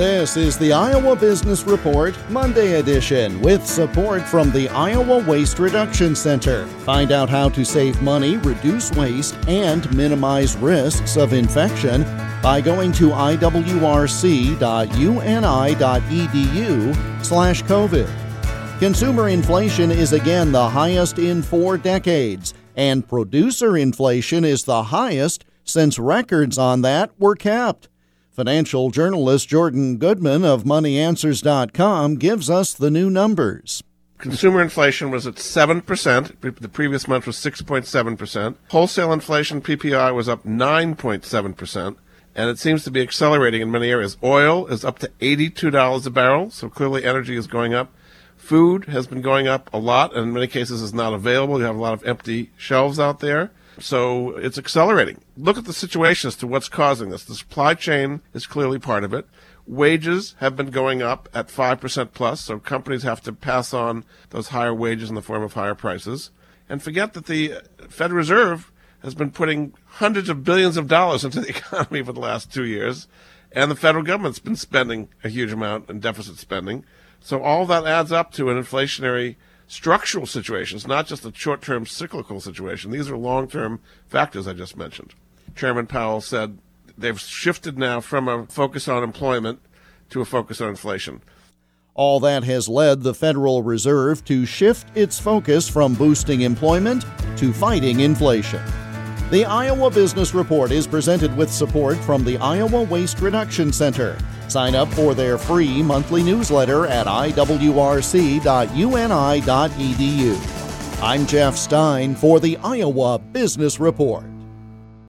This is the Iowa Business Report Monday edition with support from the Iowa Waste Reduction Center. Find out how to save money, reduce waste, and minimize risks of infection by going to iwrc.uni.edu slash COVID. Consumer inflation is again the highest in four decades, and producer inflation is the highest since records on that were kept. Financial journalist Jordan Goodman of MoneyAnswers.com gives us the new numbers. Consumer inflation was at 7%. The previous month was 6.7%. Wholesale inflation, PPI, was up 9.7%. And it seems to be accelerating in many areas. Oil is up to $82 a barrel, so clearly energy is going up. Food has been going up a lot, and in many cases is not available. You have a lot of empty shelves out there. So it's accelerating. Look at the situation as to what's causing this. The supply chain is clearly part of it. Wages have been going up at 5% plus, so companies have to pass on those higher wages in the form of higher prices. And forget that the Federal Reserve has been putting hundreds of billions of dollars into the economy for the last two years, and the federal government's been spending a huge amount in deficit spending. So all that adds up to an inflationary structural situations, not just a short term cyclical situation. These are long term factors I just mentioned. Chairman Powell said they've shifted now from a focus on employment to a focus on inflation. All that has led the Federal Reserve to shift its focus from boosting employment to fighting inflation. The Iowa Business Report is presented with support from the Iowa Waste Reduction Center. Sign up for their free monthly newsletter at iwrc.uni.edu. I'm Jeff Stein for the Iowa Business Report.